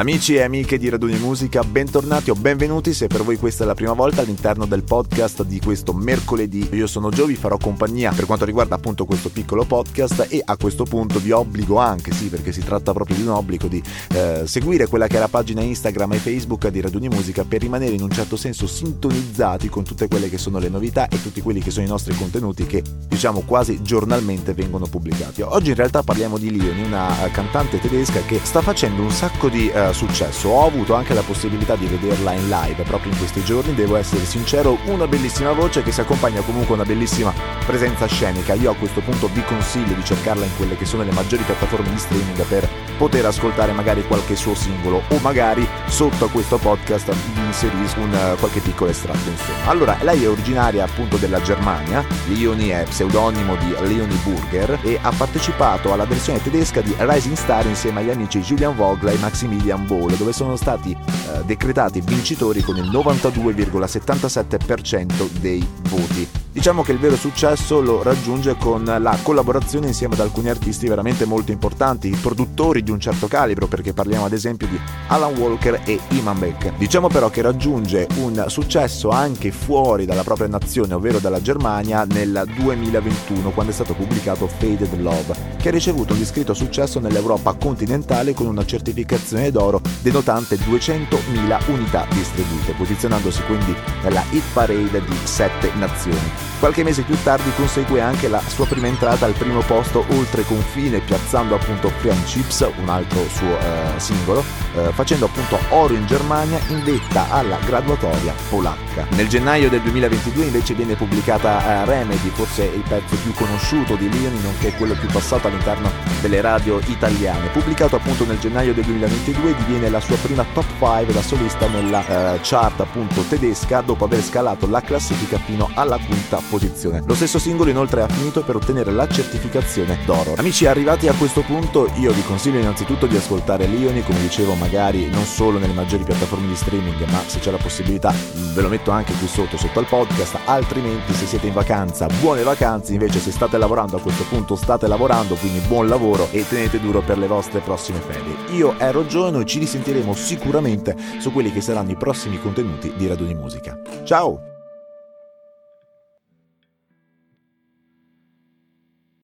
Amici e amiche di Raduni Musica, bentornati o benvenuti se per voi questa è la prima volta all'interno del podcast di questo mercoledì. Io sono Gio, vi farò compagnia per quanto riguarda appunto questo piccolo podcast e a questo punto vi obbligo anche, sì perché si tratta proprio di un obbligo, di eh, seguire quella che è la pagina Instagram e Facebook di Raduni Musica per rimanere in un certo senso sintonizzati con tutte quelle che sono le novità e tutti quelli che sono i nostri contenuti che diciamo quasi giornalmente vengono pubblicati. Oggi in realtà parliamo di Leonie, una cantante tedesca che sta facendo un sacco di eh, successo. Ho avuto anche la possibilità di vederla in live proprio in questi giorni, devo essere sincero, una bellissima voce che si accompagna comunque a una bellissima presenza scenica. Io a questo punto vi consiglio di cercarla in quelle che sono le maggiori piattaforme di streaming per poter ascoltare magari qualche suo singolo o magari sotto a questo podcast vi inserisco un uh, qualche piccolo estratto insomma. Allora, lei è originaria appunto della Germania, Leonie è pseudonimo di Leonie Burger e ha partecipato alla versione tedesca di Rising Star insieme agli amici Julian Vogler e Maximilian Bowl, dove sono stati eh, decretati vincitori con il 92,77% dei voti. Diciamo che il vero successo lo raggiunge con la collaborazione insieme ad alcuni artisti veramente molto importanti, produttori di un certo calibro, perché parliamo ad esempio di Alan Walker e Iman Beck. Diciamo però che raggiunge un successo anche fuori dalla propria nazione, ovvero dalla Germania, nel 2021, quando è stato pubblicato Faded Love, che ha ricevuto un discreto successo nell'Europa continentale con una certificazione d'oro denotante 200.000 unità distribuite, posizionandosi quindi nella hit parade di sette nazioni. Qualche mese più tardi consegue anche la sua prima entrata al primo posto oltre confine, piazzando appunto Friendships, un altro suo eh, singolo, eh, facendo appunto oro in Germania in vetta alla graduatoria polacca. Nel gennaio del 2022 invece viene pubblicata eh, Remedy, forse il pezzo più conosciuto di Leoni, nonché quello più passato all'interno delle radio italiane. Pubblicato appunto nel gennaio del 2022 diviene la sua prima top 5 da solista nella eh, chart appunto tedesca dopo aver scalato la classifica fino alla quinta posizione. Lo stesso singolo inoltre ha finito per ottenere la certificazione d'oro. Amici arrivati a questo punto io vi consiglio innanzitutto di ascoltare Leoni, come dicevo magari non solo nelle maggiori piattaforme di streaming, ma se c'è la possibilità ve lo metto anche qui sotto sotto al podcast, altrimenti se siete in vacanza, buone vacanze, invece se state lavorando a questo punto state lavorando, quindi buon lavoro e tenete duro per le vostre prossime ferie. Io ero Gio e ci risentiremo sicuramente su quelli che saranno i prossimi contenuti di Raduni Musica. Ciao!